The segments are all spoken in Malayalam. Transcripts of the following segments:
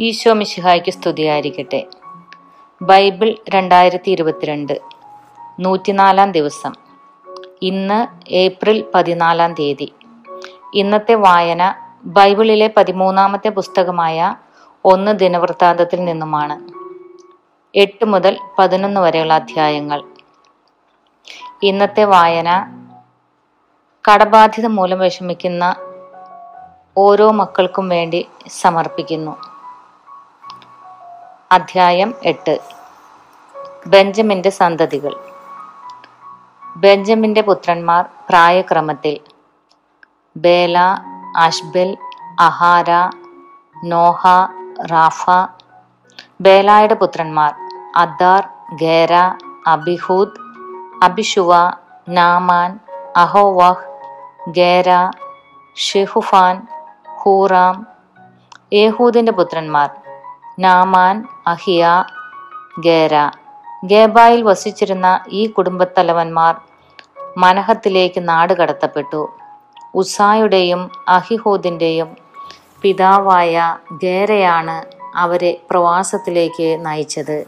ഈശോ മിശിഹായ്ക്ക് സ്തുതിയായിരിക്കട്ടെ. ബൈബിൾ രണ്ടായിരത്തി ഇരുപത്തിരണ്ട് നൂറ്റിനാലാം ദിവസം. ഇന്ന് ഏപ്രിൽ പതിനാലാം തീയതി. ഇന്നത്തെ വായന ബൈബിളിലെ പതിമൂന്നാമത്തെ പുസ്തകമായ ഒന്ന് ദിനവൃത്താന്തത്തിൽ നിന്നുമാണ്. എട്ട് മുതൽ പതിനൊന്ന് വരെയുള്ള അധ്യായങ്ങൾ. ഇന്നത്തെ വായന കടബാധ്യത മൂലം വിഷമിക്കുന്ന ഓരോ മക്കൾക്കും വേണ്ടി സമർപ്പിക്കുന്നു. അധ്യായം എട്ട്. ബെഞ്ചമിന്റെ സന്തതികൾ. ബെഞ്ചമിന്റെ പുത്രന്മാർ പ്രായക്രമത്തിൽ Bela Ashbel Aharah Nohah Rapha ബേലായുടെ പുത്രന്മാർ അദ്ദാർ ഗേര അബിഹൂദ് അബിഷുവ നാമാൻ അഹോവഹ് ഗേര ഷെഹുഫാൻ ഹൂറാം ഏഹൂദിന്റെ പുത്രന്മാർ നാമാൻ അഹിയ ഗേര. ഗേബായിൽ വസിച്ചിരുന്ന ഈ കുടുംബത്തലവന്മാർ മനഹത്തിലേക്ക് നാട് കടത്തപ്പെട്ടു ഉസായുടെയും അഹിഹോദിന്റെയും പിതാവായ ഗേരയാണ് അവരെ പ്രവാസത്തിലേക്ക് നയിച്ചത്.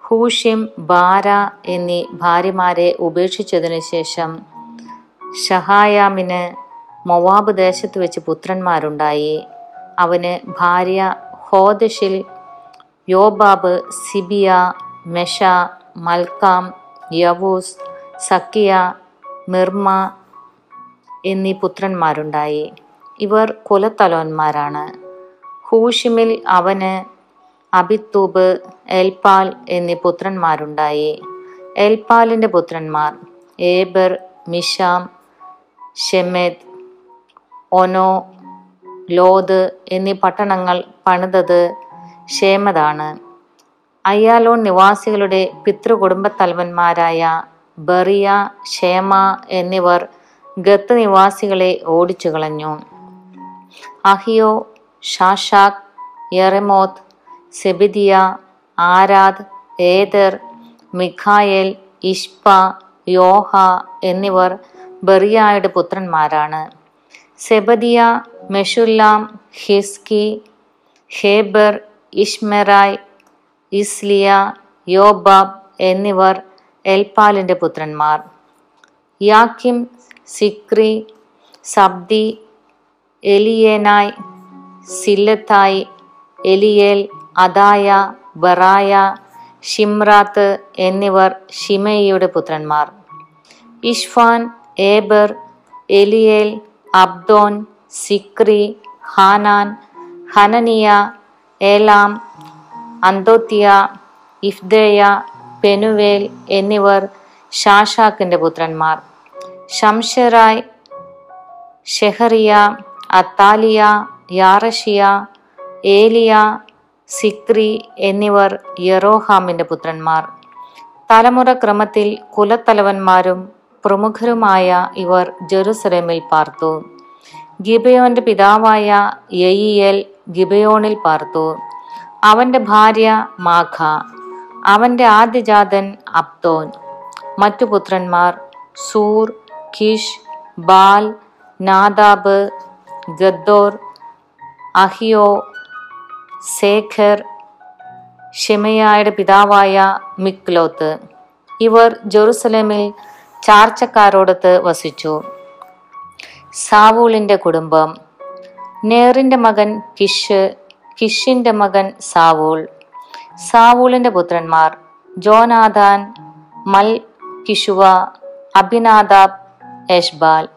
ഹൂഷിം ബാര എന്നീ ഭാര്യമാരെ ഉപേക്ഷിച്ചതിനു ശേഷം ഷഹായാമിന് മൊവാബ് ദേശത്ത് വെച്ച് പുത്രന്മാരുണ്ടായി. അവന് ഭാര്യ ഹോദഷിൽ യോബാബ് സിബിയ മെഷ മൽക്കാം യവൂസ് സക്കിയ മിർമ എന്നീ പുത്രന്മാരുണ്ടായി. ഇവർ കുലത്തലോന്മാരാണ്. ഹൂഷിമിൽ അവന് അബിത്തൂബ് എൽപാൽ എന്നീ പുത്രന്മാരുണ്ടായി. എൽപാലിന്റെ പുത്രന്മാർ ഏബർ മിഷാം ഷെമേദ് ഒനോ ലോദ് എന്നീ പട്ടണങ്ങൾ പണിതത് ഷേമതാണ് അയ്യാലോൺ നിവാസികളുടെ പിതൃകുടുംബത്തലവന്മാരായ ബറിയ ഷേമ എന്നിവർ ഗത്ത് നിവാസികളെ ഓടിച്ചു കളഞ്ഞു അഹിയോ ഷാഷാക് യെറമോത്ത് സെബിദിയ ആരാദ് ഏദർ മിഖായേൽ ഇഷ്പ യോഹ എന്നിവർ ബറിയായുടെ പുത്രന്മാരാണ്. സെബദിയ മെഷുല്ലാം ഹിസ്കി ഹേബർ ഇഷ്മെറായ് ഇസ്ലിയ യോബാബ് എന്നിവർ എൽപാലിന്റെ പുത്രന്മാർ. യാക്കിം സിക്രി സബ്ദി എലിയേനായ് സില്ലത്തായ് എലിയേൽ അദായ ബറായ ഷിംറാത്ത് എന്നിവർ ഷിമയിയുടെ പുത്രന്മാർ. Ishpan Eber Eliel Abdon Zichri Hanan Hananiah Elam Antothijah Iphdeiah Penuel എന്നിവർ ഷാഷാക്കിന്റെ പുത്രന്മാർ. ഷംഷറായ് ഷെഹറിയ അത്താലിയ യാറഷിയ ഏലിയ സിക്രി എന്നിവർ യറോഹാമിന്റെ പുത്രന്മാർ. തലമുറ ക്രമത്തിൽ കുലത്തലവന്മാരും പ്രമുഖരുമായ ഇവർ ജെറുസലേമിൽ പാർത്തു. ഗിബയോന്റെ പിതാവായ യയിയൽ ഗിബയോണിൽ പാർത്തു. അവന്റെ ഭാര്യ മാഖ അവന്റെ ആദ്യജാതൻ അബ്ദോൻ മറ്റു പുത്രന്മാർ സൂർ കിഷ് ബാൽ നാദാബ് ഗദ്ദോർ അഹിയോ സേഖർ ഷെമയായുടെ പിതാവായ മിക്ലോത്ത്. ഇവർ ജെറുസലേമിൽ ചാർച്ചക്കാരോടൊത്ത് വസിച്ചു. സാവൂളിന്റെ കുടുംബം. നേറിന്റെ മകൻ കിഷ് കിഷിന്റെ മകൻ സാവൂൾ. സാവൂളിന്റെ പുത്രന്മാർ ജോനാഥാൻ മൽ കിഷുവ അഭിനാദാബ് യഷ്ബാൽ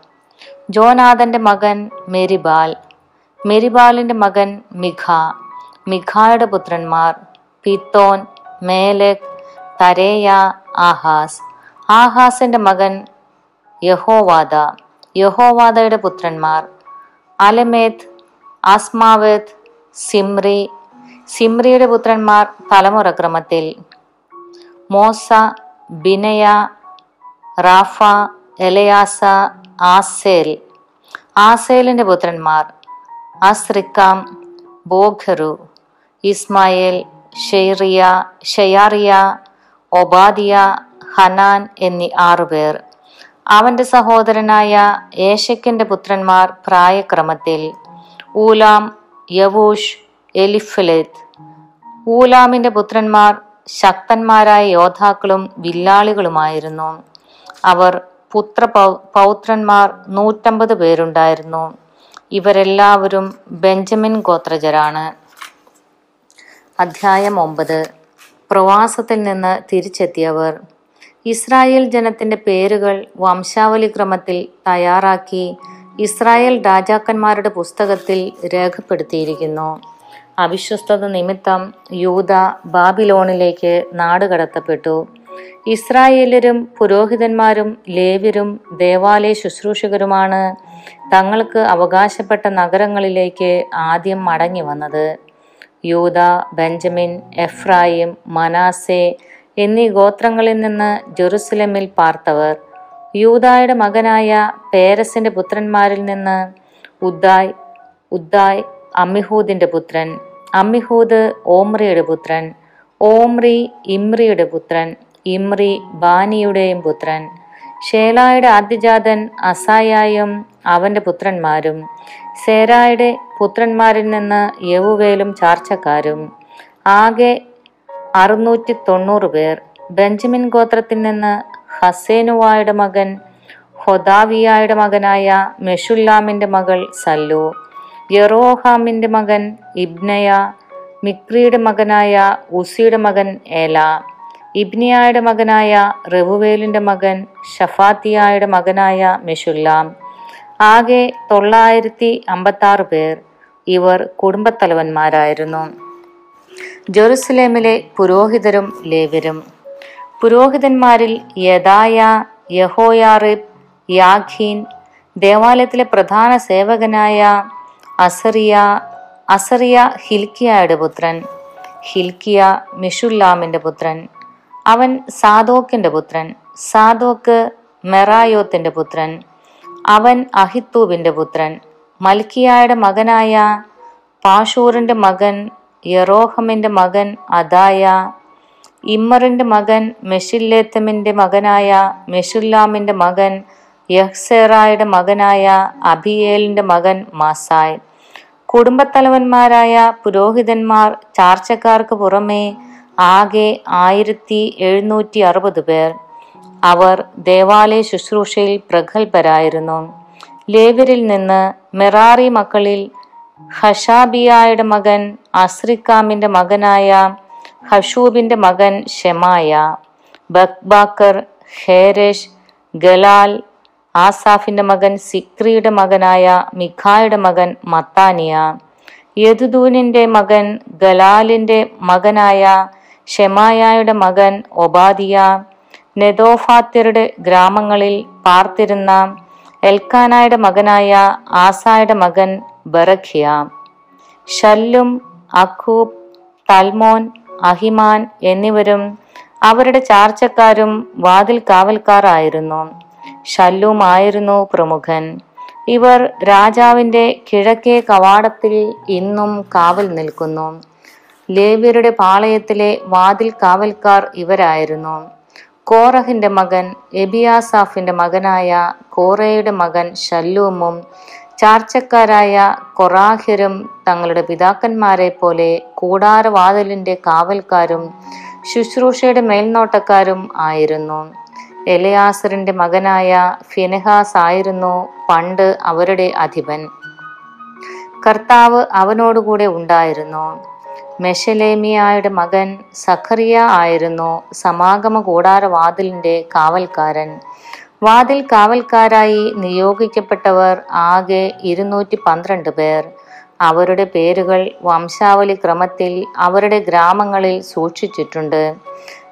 ജോനാഥന്റെ മകൻ മെരിബാൽ. മെരിബാലിന്റെ മകൻ മിഖ. മിഖായുടെ പുത്രന്മാർ പിത്തോൻ മേലക് തരേയ ആഹാസ്. ആഹാസിന്റെ മകൻ യഹോവാദ. യഹോവാദയുടെ പുത്രന്മാർ. അലമേത് ആസ്മാവേത് സിമ്രി. സിമ്രിയുടെ പുത്രന്മാർ തലമുറക്രമത്തിൽ. Moza Binea Rapha Eleasah Azel. ആസേലിന്റെ പുത്രന്മാർ അസ്രിക്കാം ബോഖറു ഇസ്മായേൽ ഷെയ്റിയ ഷെയാറിയ ഒബാദിയ ഹനാൻ എന്നീ ആറുപേർ. അവന്റെ സഹോദരനായ ഏഷക്കിന്റെ പുത്രന്മാർ പ്രായക്രമത്തിൽ ഊലാം യവൂഷ് എലിഫലിത് ഊലാമിന്റെ പുത്രന്മാർ ശക്തന്മാരായ യോദ്ധാക്കളും വില്ലാളികളുമായിരുന്നു. അവർ പുത്ര പൗത്രന്മാർ നൂറ്റമ്പത് പേരുണ്ടായിരുന്നു. ഇവരെല്ലാവരും ബെഞ്ചമിൻ ഗോത്രജരാണ്. അധ്യായം ഒമ്പത്. പ്രവാസത്തിൽ നിന്ന് തിരിച്ചെത്തിയവർ. ഇസ്രായേൽ ജനത്തിന്റെ പേരുകൾ വംശാവലി ക്രമത്തിൽ തയ്യാറാക്കി ഇസ്രായേൽ രാജാക്കന്മാരുടെ പുസ്തകത്തിൽ രേഖപ്പെടുത്തിയിരിക്കുന്നു. അവിശ്വസ്തത നിമിത്തം യൂത ബാബിലോണിലേക്ക് നാടുകടത്തപ്പെട്ടു ഇസ്രായേലരും പുരോഹിതന്മാരും ലേവ്യരും ദേവാലയ ശുശ്രൂഷകരുമാണ് തങ്ങൾക്ക് അവകാശപ്പെട്ട നഗരങ്ങളിലേക്ക് ആദ്യം മടങ്ങി വന്നത്. യൂത ബെഞ്ചമിൻ എഫ്രായിം മനാസെ എന്നീ ഗോത്രങ്ങളിൽ നിന്ന് ജെറുസലമിൽ പാർത്തവർ. യൂതായുടെ മകനായ പേരസിന്റെ പുത്രന്മാരിൽ നിന്ന് ഉദ്ദായ് ഉദ്ദായ് അമ്മിഹൂദിന്റെ പുത്രൻ അമ്മിഹൂദ് ഓമ്രിയുടെ പുത്രൻ ഓമ്രി ഇമ്രിയുടെ പുത്രൻ ഇമ്രി ബാനിയുടെയും പുത്രൻ ഷേലായുടെ ആദ്യജാതൻ അസായായും അവന്റെ പുത്രന്മാരും സേരായുടെ പുത്രന്മാരിൽ നിന്ന് യവുവേലും ചാർച്ചക്കാരും ആകെ അറുന്നൂറ്റി തൊണ്ണൂറ് പേർ. ബെഞ്ചമിൻ ഗോത്രത്തിൽ നിന്ന് ഹസേനുവായുടെ മകൻ ഹൊദാവിയായുടെ മകനായ മെഷുല്ലാമിന്റെ മകൾ സല്ലു യെറോഹാമിന്റെ മകൻ ഇബ്നയ മിക്രിയുടെ മകനായ ഉസിയുടെ മകൻ ഏല ഇബ്നിയായുടെ മകനായ റെവുവേലിന്റെ മകൻ ഷഫാത്തിയായുടെ മകനായ മെഷുല്ലാം ആകെ തൊള്ളായിരത്തി അമ്പത്തി ആറ് പേർ ഇവർ കുടുംബത്തലവന്മാരായിരുന്നു. ജെറുസലേമിലെ പുരോഹിതരും ലേവരും പുരോഹിതന്മാരിൽ യദായ യഹോയാറിബ് യാഖീൻ ദേവാലയത്തിലെ പ്രധാന സേവകനായ അസറിയ അസറിയ ഹിൽക്കിയയുടെ പുത്രൻ ഹിൽക്കിയ മിഷുല്ലാമിന്റെ പുത്രൻ അവൻ സാദോക്കിന്റെ പുത്രൻ സാദോക്ക് മെറായോത്തിന്റെ പുത്രൻ അവൻ അഹിത്തൂബിന്റെ പുത്രൻ മൽക്കിയായുടെ മകനായ പാഷൂറിന്റെ മകൻ യറോഹമിന്റെ മകൻ അദായ ഇമ്മറിന്റെ മകൻ മെഷില്ലേത്തമിന്റെ മകനായ മെഷുല്ലാമിന്റെ മകൻ യഹ്സേറായുടെ മകനായ അബിയേലിന്റെ മകൻ മാസായ്. കുടുംബത്തലവന്മാരായ പുരോഹിതന്മാർ ചാർച്ചക്കാർക്ക് പുറമേ ആകെ ആയിരത്തി എഴുന്നൂറ്റി അറുപത് പേർ. അവർ ദേവാലയ ശുശ്രൂഷയിൽ പ്രഗത്ഭരായിരുന്നു. ലേവരിൽ നിന്ന് മെറാറി മക്കളിൽ ഹഷാബിയായുടെ മകൻ അസ്രിക്കാമിന്റെ മകനായ ഹഷൂബിന്റെ മകൻ ഷെമായ ബക്ബാക്കർ ഹേരേഷ് ഗലാൽ ആസാഫിന്റെ മകൻ സിക്രിയുടെ മകനായ മിഖായുടെ മകൻ മത്താനിയ യദുദൂനിന്റെ മകൻ ഗലാലിന്റെ മകനായ ഷെമായായുടെ മകൻ ഒബാദിയ നെതോഫാത്യരുടെ ഗ്രാമങ്ങളിൽ പാർത്തിരുന്ന എൽക്കാനായുടെ മകനായ ആസായുടെ മകൻ ബറഖിയ. ഷല്ലും അഖൂബ് തൽമോൻ അഹിമാൻ എന്നിവരും അവരുടെ ചാർച്ചക്കാരും വാതിൽ കാവൽക്കാരായിരുന്നു. ഷല്ലുമായിരുന്നു പ്രമുഖൻ. ഇവർ രാജാവിന്റെ കിഴക്കേ കവാടത്തിൽ ഇന്നും കാവൽ നിൽക്കുന്നു. ലേവ്യരുടെ പാളയത്തിലെ വാതിൽ കാവൽക്കാർ ഇവരായിരുന്നു. കോറഹിന്റെ മകൻ എബിയാസാഫിന്റെ മകനായ കോറയുടെ മകൻ ഷല്ലൂമും ചാർച്ചക്കാരായ കൊറാഹിരും തങ്ങളുടെ പിതാക്കന്മാരെ പോലെ കൂടാരവാതിലിന്റെ കാവൽക്കാരും ശുശ്രൂഷയുടെ മേൽനോട്ടക്കാരും ആയിരുന്നു. എലയാസറിന്റെ മകനായ ഫിനെഹാസ് ആയിരുന്നു പണ്ട് അവരുടെ അധിപൻ. കർത്താവ് അവനോടുകൂടെ ഉണ്ടായിരുന്നു. മെഷലേമിയായുടെ മകൻ സഖറിയ ആയിരുന്നു സമാഗമ കൂടാര വാതിലിന്റെ കാവൽക്കാരൻ. വാതിൽ കാവൽക്കാരായി നിയോഗിക്കപ്പെട്ടവർ ആകെ ഇരുന്നൂറ്റി പന്ത്രണ്ട് പേർ. അവരുടെ പേരുകൾ വംശാവലി ക്രമത്തിൽ അവരുടെ ഗ്രാമങ്ങളിൽ സൂക്ഷിച്ചിട്ടുണ്ട്.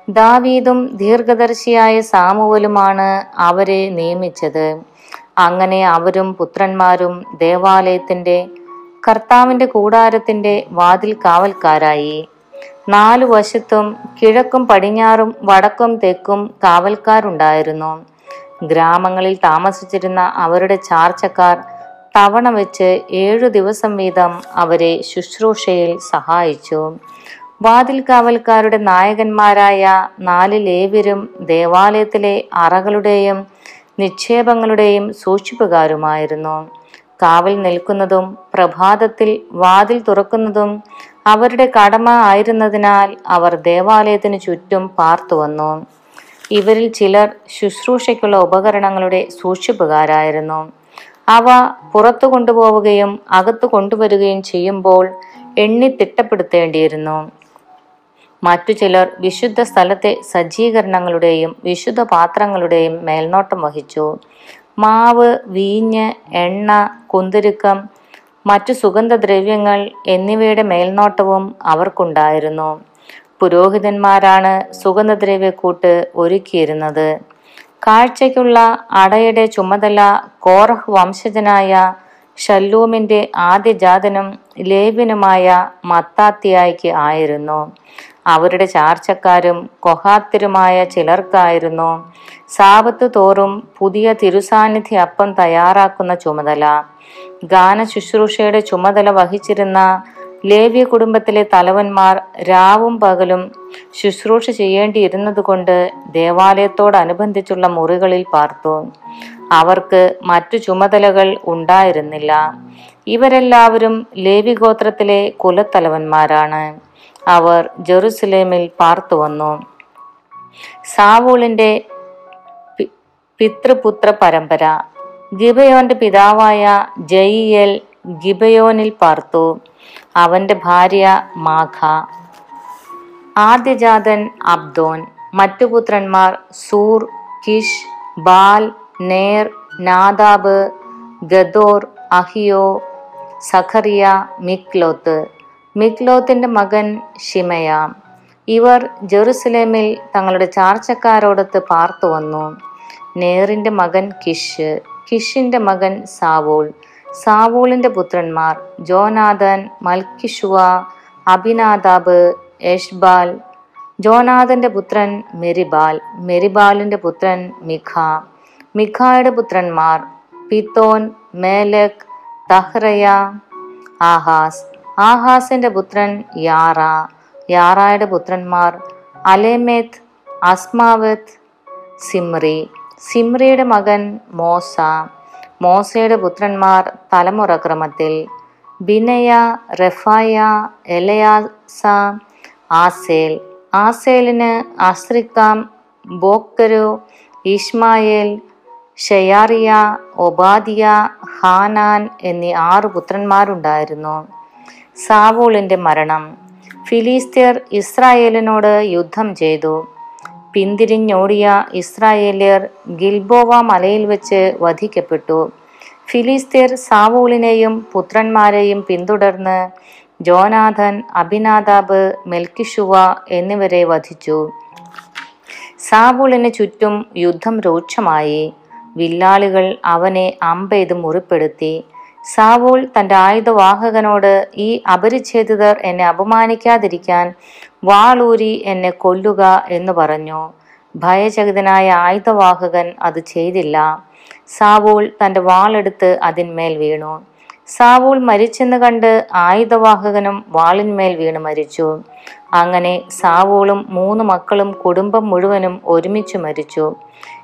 ദാവീദും ദീർഘദർശിയായ സാമുവലുമാണ് അവരെ നിയമിച്ചത്. അങ്ങനെ അവരും പുത്രന്മാരും ദേവാലയത്തിന്റെ കർത്താവിന്റെ കൂടാരത്തിന്റെ വാതിൽ കാവൽക്കാരായി. നാലു വശത്തും കിഴക്കും പടിഞ്ഞാറും വടക്കും തെക്കും കാവൽക്കാരുണ്ടായിരുന്നു. ഗ്രാമങ്ങളിൽ താമസിച്ചിരുന്ന അവരുടെ ചാർച്ചക്കാർ തവണ വെച്ച് ഏഴു ദിവസം വീതം അവരെ ശുശ്രൂഷയിൽ സഹായിച്ചു. വാതിൽ കാവൽക്കാരുടെ നായകന്മാരായ നാല് ലേവ്യരും ദേവാലയത്തിലെ അറകളുടെയും നിക്ഷേപങ്ങളുടെയും സൂക്ഷിപ്പുകാരുമായിരുന്നു. കാവൽ നിൽക്കുന്നതും പ്രഭാതത്തിൽ വാതിൽ തുറക്കുന്നതും അവരുടെ കടമ ആയിരുന്നതിനാൽ അവർ ദേവാലയത്തിന് ചുറ്റും പാർത്തു വന്നു. ഇവരിൽ ചിലർ ശുശ്രൂഷയ്ക്കുള്ള ഉപകരണങ്ങളുടെ സൂക്ഷിപ്പുകാരായിരുന്നു. അവ പുറത്തു കൊണ്ടുപോവുകയും അകത്തു കൊണ്ടുവരികയും ചെയ്യുമ്പോൾ എണ്ണി തിട്ടപ്പെടുത്തേണ്ടിയിരുന്നു. മറ്റു ചിലർ വിശുദ്ധ സ്ഥലത്തെ സജ്ജീകരണങ്ങളുടെയും വിശുദ്ധ പാത്രങ്ങളുടെയും മേൽനോട്ടം വഹിച്ചു. മാവ് വീഞ്ഞ് എണ്ണ കുന്തിരുക്കം മറ്റു സുഗന്ധദ്രവ്യങ്ങൾ എന്നിവയുടെ മേൽനോട്ടവും അവർക്കുണ്ടായിരുന്നു. പുരോഹിതന്മാരാണ് സുഗന്ധദ്രവ്യക്കൂട്ട് ഒരുക്കിയിരുന്നത്. കാഴ്ചയ്ക്കുള്ള അടയുടെ ചുമതല കോറഹ് വംശജനായ ഷല്ലൂമിന്റെ ആദ്യജാതനും ലേബിനുമായ മത്താത്തിയായിക്ക് ആയിരുന്നു. അവരുടെ ചാർച്ചക്കാരും കൊഹാത്തിരുമായ ചിലർക്കായിരുന്നു സാപത്ത് തോറും പുതിയ തിരുസാന്നിധ്യ അപ്പം തയ്യാറാക്കുന്ന ചുമതല. ഗാന ശുശ്രൂഷയുടെ ചുമതല വഹിച്ചിരുന്ന ലേവ്യ കുടുംബത്തിലെ തലവന്മാർ രാവും പകലും ശുശ്രൂഷ ചെയ്യേണ്ടിയിരുന്നതുകൊണ്ട് ദേവാലയത്തോടനുബന്ധിച്ചുള്ള മുറികളിൽ പാർത്തു. അവർക്ക് മറ്റു ചുമതലകൾ ഉണ്ടായിരുന്നില്ല. ഇവരെല്ലാവരും ലേവി ഗോത്രത്തിലെ കുലത്തലവന്മാരാണ്. അവർ ജെറുസലേമിൽ പാർത്തു വന്നു. സാവൂളിന്റെ പിതൃപുത്ര പരമ്പര ഗിബയോന്റെ പിതാവായ ജയിയൽ ഗിബയോനിൽ പാർത്തു. അവന്റെ ഭാര്യ മാഘ ആദ്യജാതൻ അബ്ദോൻ. മറ്റു പുത്രന്മാർ സൂർ കിഷ് ബാൽ നേർ നാദാബ് ഗദോർ അഹിയോ സഖറിയ മിക്ലോത്ത്. മിക്ലോത്തിന്റെ മകൻ ഷിമയ ഇവർ ജെറുസലേമിൽ തങ്ങളുടെ ചാർച്ചക്കാരോടൊത്ത് പാർത്തു വന്നു. നേറിന്റെ മകൻ കിഷ്. കിഷിന്റെ മകൻ സാവൂൾ. സാവൂളിന്റെ പുത്രന്മാർ ജോനാഥൻ മൽക്കിഷുവ അഭിനാദാബ് യഷ്ബാൽ ജോനാഥന്റെ പുത്രൻ മെരിബാൽ മെരിബാലിന്റെ പുത്രൻ മിഖ. മിഖായുടെ പുത്രന്മാർ പിത്തോൻ മേലക് തഹ്റയ ആഹാസ്. ആഹാസിന്റെ പുത്രൻ യാറ. യാറായുടെ പുത്രന്മാർ അലേമേത്ത് അസ്മാവത്ത് സിമ്രി. സിമ്രിയുടെ മകൻ മോസ. മോസയുടെ പുത്രന്മാർ തലമുറ ക്രമത്തിൽ ബിനയ റെഫായ എലയാസ ആസേൽ. ആസേലിന് അസ്രിക്കാം ബോക്കരു ഇഷ്മായേൽ ഷെയാറിയ ഒബാദിയ ഹാനാൻ എന്നീ ആറ് പുത്രന്മാരുണ്ടായിരുന്നു. സാവൂളിന്റെ മരണം ഫിലിസ്തീർ ഇസ്രായേലിനോട് യുദ്ധം ചെയ്തു. പിന്തിരിഞ്ഞോടിയ ഇസ്രായേല്യർ ഗിൽബോവ മലയിൽ വെച്ച് വധിക്കപ്പെട്ടു. ഫിലിസ്തീർ സാവൂളിനെയും പുത്രന്മാരെയും പിന്തുടർന്ന് ജോനാഥൻ അഭിനാദാബ് മെൽക്കിഷുവ എന്നിവരെ വധിച്ചു. സാവൂളിന് ചുറ്റും യുദ്ധം രൂക്ഷമായി. വില്ലാളികൾ അവനെ അമ്പെയ്ത് മുറിപ്പെടുത്തി. സാവൂൾ തന്റെ ആയുധവാഹകനോട് ഈ അപരിച്ഛേദിതർ എന്നെ അപമാനിക്കാതിരിക്കാൻ വാളൂരി എന്നെ കൊല്ലുക എന്ന് പറഞ്ഞു. ഭയചകിതനായ ആയുധവാഹകൻ അത് ചെയ്തില്ല. സാവൂൾ തന്റെ വാളെടുത്ത് അതിന്മേൽ വീണു. സാവൂൾ മരിച്ചെന്ന് കണ്ട് ആയുധവാഹകനും വാളിന്മേൽ വീണ് മരിച്ചു. അങ്ങനെ സാവൂളും മൂന്ന് മക്കളും കുടുംബം മുഴുവനും ഒരുമിച്ച് മരിച്ചു.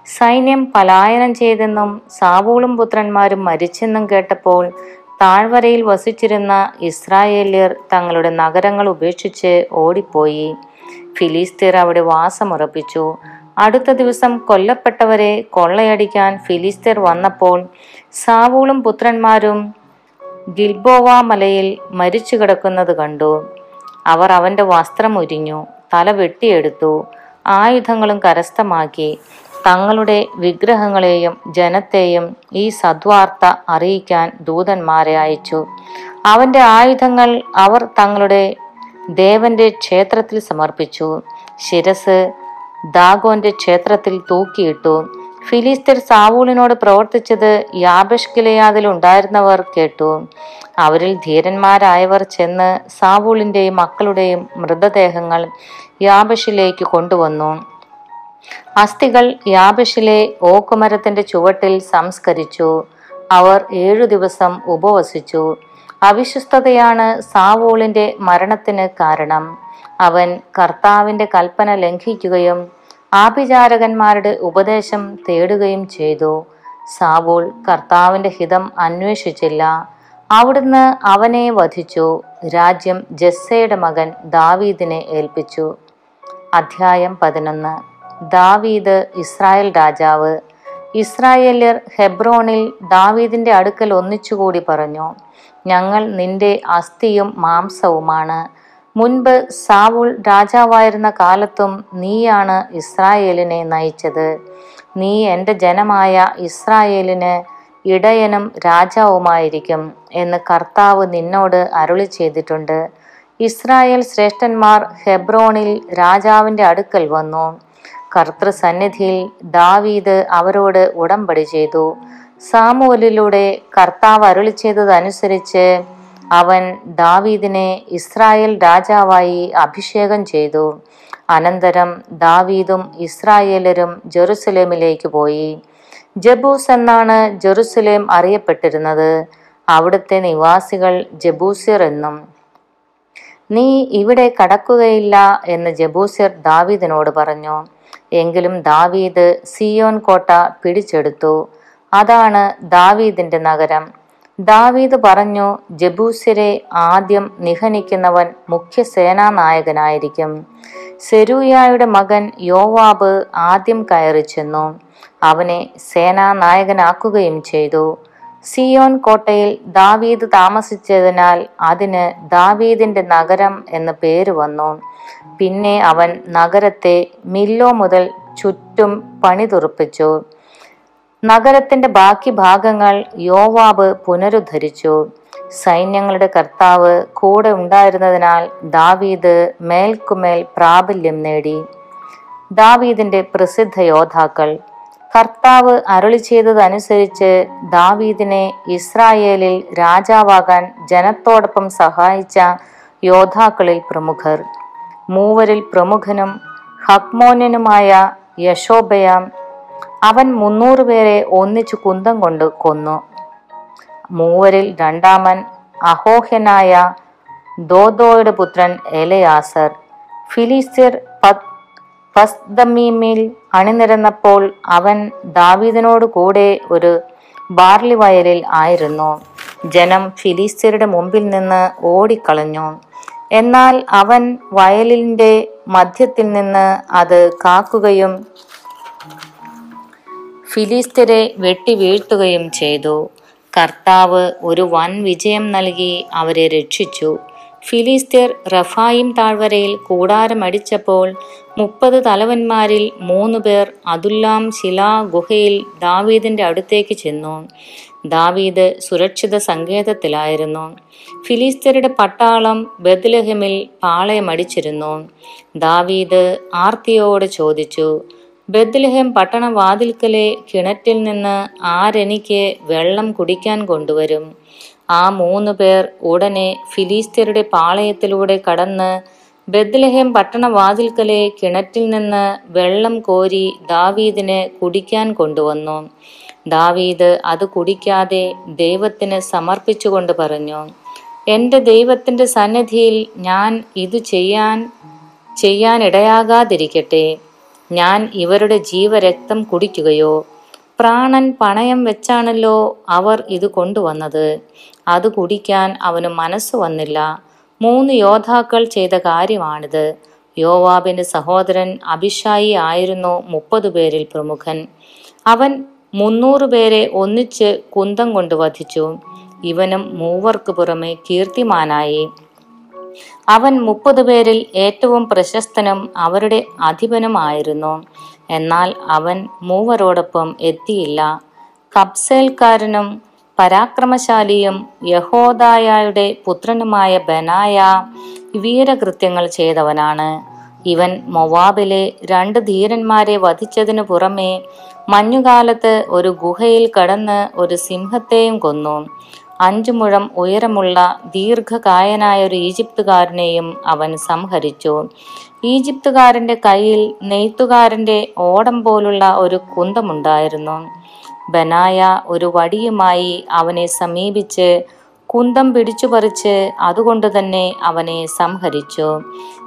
സൈന്യം പലായനം ചെയ്തെന്നും സാവൂളും പുത്രന്മാരും മരിച്ചെന്നും കേട്ടപ്പോൾ താഴ്വരയിൽ വസിച്ചിരുന്ന ഇസ്രായേല്യർ തങ്ങളുടെ നഗരങ്ങൾ ഉപേക്ഷിച്ച് ഓടിപ്പോയി. ഫിലിസ്തീർ അവിടെ വാസമുറപ്പിച്ചു. അടുത്ത ദിവസം കൊല്ലപ്പെട്ടവരെ കൊള്ളയടിക്കാൻ ഫിലിസ്തീർ വന്നപ്പോൾ സാവൂളും പുത്രന്മാരും ഗിൽബോവ മലയിൽ മരിച്ചു കിടക്കുന്നത് കണ്ടു. അവർ അവന്റെ വസ്ത്രം ഉരിഞ്ഞു തല വെട്ടിയെടുത്തു ആയുധങ്ങളും കരസ്ഥമാക്കി. തങ്ങളുടെ വിഗ്രഹങ്ങളെയും ജനത്തെയും ഈ സദ്വാർത്ത അറിയിക്കാൻ ദൂതന്മാരെ അയച്ചു. അവന്റെ ആയുധങ്ങൾ അവർ തങ്ങളുടെ ദേവന്റെ ക്ഷേത്രത്തിൽ സമർപ്പിച്ചു. ശിരസ് ദാഗോന്റെ ക്ഷേത്രത്തിൽ തൂക്കിയിട്ടു. ഫിലിസ്തീർ സാവൂളിനോട് പ്രവർത്തിച്ചത് യാബഷ് ഗിലയാദിൽ ഉണ്ടായിരുന്നവർ കേട്ടു. അവരിൽ ധീരന്മാരായവർ ചെന്ന് സാവൂളിന്റെയും മക്കളുടെയും മൃതദേഹങ്ങൾ യാബഷിലേക്ക് കൊണ്ടുവന്നു. അസ്ഥികൾ യാബിഷിലെ ഓക്കുമരത്തിന്റെ ചുവട്ടിൽ സംസ്കരിച്ചു. അവർ ഏഴു ദിവസം ഉപവസിച്ചു. അവിശ്വസ്തതയാണ് സാവോളിന്റെ മരണത്തിന് കാരണം. അവൻ കർത്താവിന്റെ കൽപ്പന ലംഘിക്കുകയും ആഭിചാരകന്മാരുടെ ഉപദേശം തേടുകയും ചെയ്തു. സാവോൾ കർത്താവിന്റെ ഹിതം അന്വേഷിച്ചില്ല. അവിടുന്ന് അവനെ വധിച്ചു. രാജ്യം ജസ്സയുടെ മകൻ ദാവീദിനെ ഏൽപ്പിച്ചു. അധ്യായം പതിനൊന്ന്. ദാവീദ് ഇസ്രായേൽ രാജാവ്. ഇസ്രായേല്യർ ഹെബ്രോണിൽ ദാവീദിന്റെ അടുക്കൽ ഒന്നിച്ചുകൂടി പറഞ്ഞു ഞങ്ങൾ നിന്റെ അസ്ഥിയും മാംസവുമാണ്. മുൻപ് സാവുൾ രാജാവായിരുന്ന കാലത്തും നീയാണ് ഇസ്രായേലിനെ നയിച്ചത്. നീ എന്റെ ജനമായ ഇസ്രായേലിന് ഇടയനും രാജാവുമായിരിക്കും എന്ന് കർത്താവ് നിന്നോട് അരുളി ചെയ്തിട്ടുണ്ട്. ഇസ്രായേൽ ശ്രേഷ്ഠന്മാർ ഹെബ്രോണിൽ രാജാവിന്റെ അടുക്കൽ വന്നു. കർത്തൃസന്നിധിയിൽ ദാവീദ് അവരോട് ഉടമ്പടി ചെയ്തു. സാമുവലിലൂടെ കർത്താവ് അരുളി ചെയ്തതനുസരിച്ച് അവൻ ദാവീദിനെ ഇസ്രായേൽ രാജാവായി അഭിഷേകം ചെയ്തു. അനന്തരം ദാവീദും ഇസ്രായേലരും ജെറുസലേമിലേക്ക് പോയി. ജബൂസ് എന്നാണ് ജെറുസലേം അറിയപ്പെട്ടിരുന്നത്. അവിടുത്തെ നിവാസികൾ ജബൂസിർ എന്നും. നീ ഇവിടെ കടക്കുകയില്ല എന്ന് ജബൂസിർ ദാവീദിനോട് പറഞ്ഞു. എങ്കിലും ദാവീദ് സിയോൻ കോട്ട പിടിച്ചെടുത്തു. അതാണ് ദാവീദിന്റെ നഗരം. ദാവീദ് പറഞ്ഞു ജബൂസിരെ ആദ്യം നിഹനിക്കുന്നവൻ മുഖ്യ സേനാനായകനായിരിക്കും സെരൂയായുടെ മകൻ യോവാബ് ആദ്യം കയറി ചെന്നു അവനെ സേനാനായകനാക്കുകയും ചെയ്തു. സിയോൻ കോട്ടയിൽ ദാവീദ് താമസിച്ചതിനാൽ അതിന് ദാവീദിന്റെ നഗരം എന്ന് പേര് വന്നു. പിന്നെ അവൻ നഗരത്തെ മില്ലോ മുതൽ ചുറ്റും പണിതുറപ്പിച്ചു. നഗരത്തിന്റെ ബാക്കി ഭാഗങ്ങൾ യോവാബ് പുനരുദ്ധരിച്ചു. സൈന്യങ്ങളുടെ കർത്താവ് കൂടെ ഉണ്ടായിരുന്നതിനാൽ ദാവീദ് മേൽക്കുമേൽ പ്രാബല്യം നേടി. ദാവീദിന്റെ പ്രസിദ്ധ യോദ്ധാക്കൾ കർത്താവ് അരുളി ചെയ്തതനുസരിച്ച് ദാവീദിനെ ഇസ്രായേലിൽ രാജാവാകാൻ ജനത്തോടൊപ്പം സഹായിച്ച യോദ്ധാക്കളിൽ പ്രമുഖർ. മൂവരിൽ പ്രമുഖനും ഹക്മോന്യനുമായ യശോബയാം അവൻ മുന്നൂറ് പേരെ ഒന്നിച്ചു കുന്തം കൊണ്ട് കൊന്നു. മൂവരിൽ രണ്ടാമൻ അഹോഹ്യനായ ദോദോയുടെ പുത്രൻ എലയാസർ ഫിലിസ്തീർ പത് പസ്ദമീമിൽ അണിനിരന്നപ്പോൾ അവൻ ദാവീദിനോട് കൂടെ ഒരു ബാർലി വയലിൽ ആയിരുന്നു. ജനം ഫിലിസ്തീരുടെ മുമ്പിൽ നിന്ന് ഓടിക്കളഞ്ഞു. എന്നാൽ അവൻ വയലിന്റെ മധ്യത്തിൽ നിന്ന് അത് കാക്കുകയും ഫിലിസ്തീരെ വെട്ടി വീഴ്ത്തുകയും ചെയ്തു. കർത്താവ് ഒരു വൻ വിജയം നൽകി അവരെ രക്ഷിച്ചു. ഫിലിസ്തീർ റഫായിം താഴ്വരയിൽ കൂടാരമടിച്ചപ്പോൾ മുപ്പത് തലവന്മാരിൽ മൂന്ന് പേർ അതുല്ലാം ശിലാ ഗുഹയിൽ ദാവീദിന്റെ അടുത്തേക്ക് ചെന്നു. ദാവീദ് സുരക്ഷിത സങ്കേതത്തിലായിരുന്നു. ഫിലിസ്തീരുടെ പട്ടാളം ബദ്ലഹമിൽ പാളയമടിച്ചിരുന്നു. ദാവീദ് ആർത്തിയോട് ചോദിച്ചു ബദ്ലഹം പട്ടണവാതിൽക്കലെ കിണറ്റിൽ നിന്ന് ആരെനിക്ക് വെള്ളം കുടിക്കാൻ കൊണ്ടുവരും? ആ മൂന്ന് പേർ ഉടനെ ഫിലിസ്തീരുടെ പാളയത്തിലൂടെ കടന്ന് ബദ്ലഹേം പട്ടണവാതിൽക്കലെ കിണറ്റിൽ നിന്ന് വെള്ളം കോരി ദാവീദിന് കുടിക്കാൻ കൊണ്ടുവന്നു. ദാവീദ് അത് കുടിക്കാതെ ദൈവത്തിന് സമർപ്പിച്ചുകൊണ്ട് പറഞ്ഞു എന്റെ ദൈവത്തിന്റെ സന്നിധിയിൽ ഞാൻ ഇത് ചെയ്യാൻ ചെയ്യാനിടയാകാതിരിക്കട്ടെ. ഞാൻ ഇവരുടെ ജീവരക്തം കുടിക്കുകയോ പ്രാണൻ പണയം വെച്ചാണല്ലോ അവർ ഇത് കൊണ്ടുവന്നത്. അത് കുടിക്കാൻ അവന് മനസ്സ് വന്നില്ല. മൂന്ന് യോദ്ധാക്കൾ ചെയ്ത കാര്യമാണിത്. യോവാബിന്റെ സഹോദരൻ അഭിഷായി ആയിരുന്നു മുപ്പത് പേരിൽ പ്രമുഖൻ. അവൻ മുന്നൂറ് പേരെ ഒന്നിച്ച് കുന്തം കൊണ്ട് വധിച്ചു. ഇവനും മൂവർക്ക് പുറമെ കീർത്തിമാനായി. അവൻ മുപ്പത് പേരിൽ ഏറ്റവും പ്രശസ്തനും അവരുടെ അധിപനുമായിരുന്നു. എന്നാൽ അവൻ മൂവരോടൊപ്പം എത്തിയില്ല. കബ്സേൽക്കാരനും പരാക്രമശാലിയും യഹോദായയുടെ പുത്രനുമായ ബനായ വീരകൃത്യങ്ങൾ ചെയ്തവനാണ്. ഇവൻ മൊവാബിലെ രണ്ട് ധീരന്മാരെ വധിച്ചതിനു പുറമെ മഞ്ഞുകാലത്ത് ഒരു ഗുഹയിൽ കടന്ന് ഒരു സിംഹത്തെയും കൊന്നു. അഞ്ചു മുഴം ഉയരമുള്ള ദീർഘകായനായ ഒരു ഈജിപ്തുകാരനെയും അവൻ സംഹരിച്ചു. ഈജിപ്തുകാരന്റെ കയ്യിൽ നെയ്ത്തുകാരന്റെ ഓടം പോലുള്ള ഒരു കുന്തമുണ്ടായിരുന്നു. ബനായ ഒരു വടിയുമായി അവനെ സമീപിച്ച് കുന്തം പിടിച്ചു പറിച്ച് അതുകൊണ്ട് തന്നെ അവനെ സംഹരിച്ചു.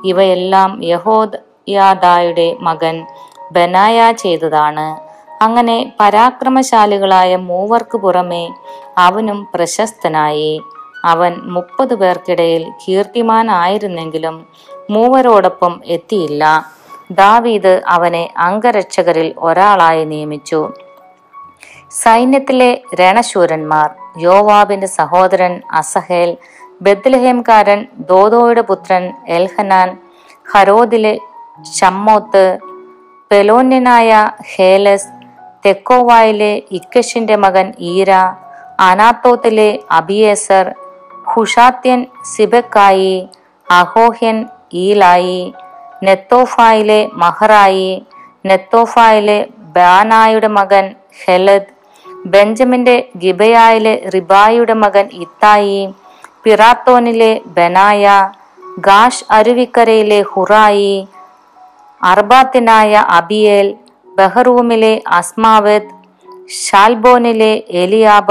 ഇവയെല്ലാം യഹോദ് യാദായുടെ മകൻ ബനായ ചെയ്തതാണ്. അങ്ങനെ പരാക്രമശാലികളായ മൂവർക്ക് പുറമെ അവനും പ്രശസ്തനായി. അവൻ മുപ്പത് പേർക്കിടയിൽ കീർത്തിമാനായിരുന്നെങ്കിലും മൂവരോടൊപ്പം എത്തിയില്ല. ദാവീദ് അവനെ അംഗരക്ഷകരിൽ ഒരാളായി നിയമിച്ചു. സൈന്യത്തിലെ രണശൂരന്മാർ യോവാബിന്റെ സഹോദരൻ അസഹേൽ ബദ്ലഹേംകാരൻ ദോദോയുടെ പുത്രൻ എൽഹനാൻ ഹരോദിലെ ഷമ്മോത്ത് പെലോന്യനായ ഹേലസ് തെക്കോവായിലെ ഇക്കഷിന്റെ മകൻ ഈര അനാത്തോത്തിലെ അബിയേസർ ഹുഷാത്യൻ സിബക്കായി അഹോഹ്യൻ ഈലായി നെത്തോഫായിലെ മഹറായി നെത്തോഫായിലെ ബാനായുടെ മകൻ ഹെലദ് ബെഞ്ചമിന്റെ ഗിബയായിലെ റിബായിയുടെ മകൻ ഇത്തായി പിറാത്തോനിലെ ബനായ ഗാഷ് അരുവിക്കരയിലെ ഹുറായി അർബാത്തിനായ അബിയേൽ ബഹറൂമിലെ അസ്മാവത് ഷാൽബോനിലെ എലിയാബ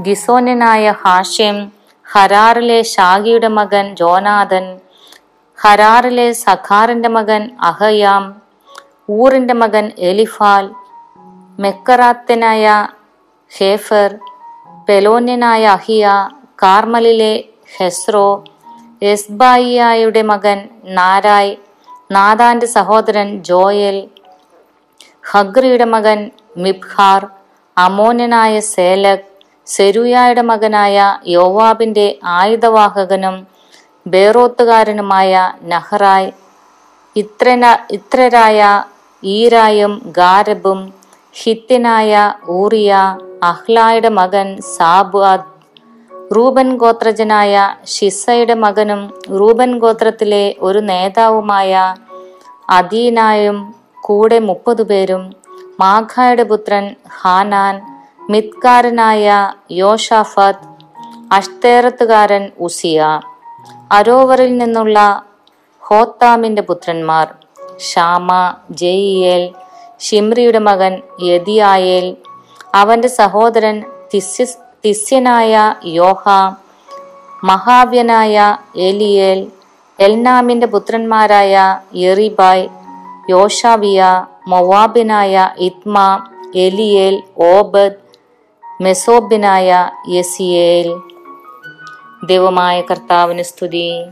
ഗിസോനായ ഹാഷിം ഹരാറിലെ ഷാഗിയുടെ മകൻ ജോനാഥൻ ഹരാറിലെ സഖാറിന്റെ മകൻ അഹയാം ഊറിന്റെ മകൻ എലിഫാൽ മെക്കറാത്തനായ ഹേഫർ പെലോന്യനായ അഹിയ കാർമലിലെ ഹെസ്രോ എസ്ബായിയായുടെ മകൻ നാരായ് നാദാന്റെ സഹോദരൻ ജോയൽ ഹഗ്രിയുടെ മകൻ മിബ്ഹാർ അമോനനായ സേലക് സെരുയായുടെ മകനായ യോവാബിന്റെ ആയുധവാഹകനും ബേറോത്തുകാരനുമായ നഹറായ് ഇത്രന ഇത്രരായ ഈരായും ഗാരബും ഹിത്യനായ ഊറിയ അഹ്ലായുടെ മകൻ സാബാദ് റൂബൻ ഗോത്രജനായ ഷിസയുടെ മകനും റൂബൻ ഗോത്രത്തിലെ ഒരു നേതാവുമായ അദീനായും കൂടെ മുപ്പത് പേരും മാഖായുടെ പുത്രൻ ഹാനാൻ മിത്കാരനായ യോഷാഫത്ത് അഷ്തേറത്തുകാരൻ ഉസിയ അരോവറിൽ നിന്നുള്ള ഹോത്താമിന്റെ പുത്രന്മാർ ഷാമ ജയിയേൽ ഷിംറിയുടെ മകൻ യദിയായേൽ അവന്റെ സഹോദരൻ തിസ്യ തിസ്യനായ യോഹ മഹാവ്യനായ എലിയേൽ എൽനാമിന്റെ പുത്രന്മാരായ യെറിബായ് യോഷാവിയ മൊവാബിനായ ഇത്മ എലിയേൽ ഓബദ് മെസോബിനായ യസിയേൽ. ദൈവമായ കർത്താവിന് സ്തുതി.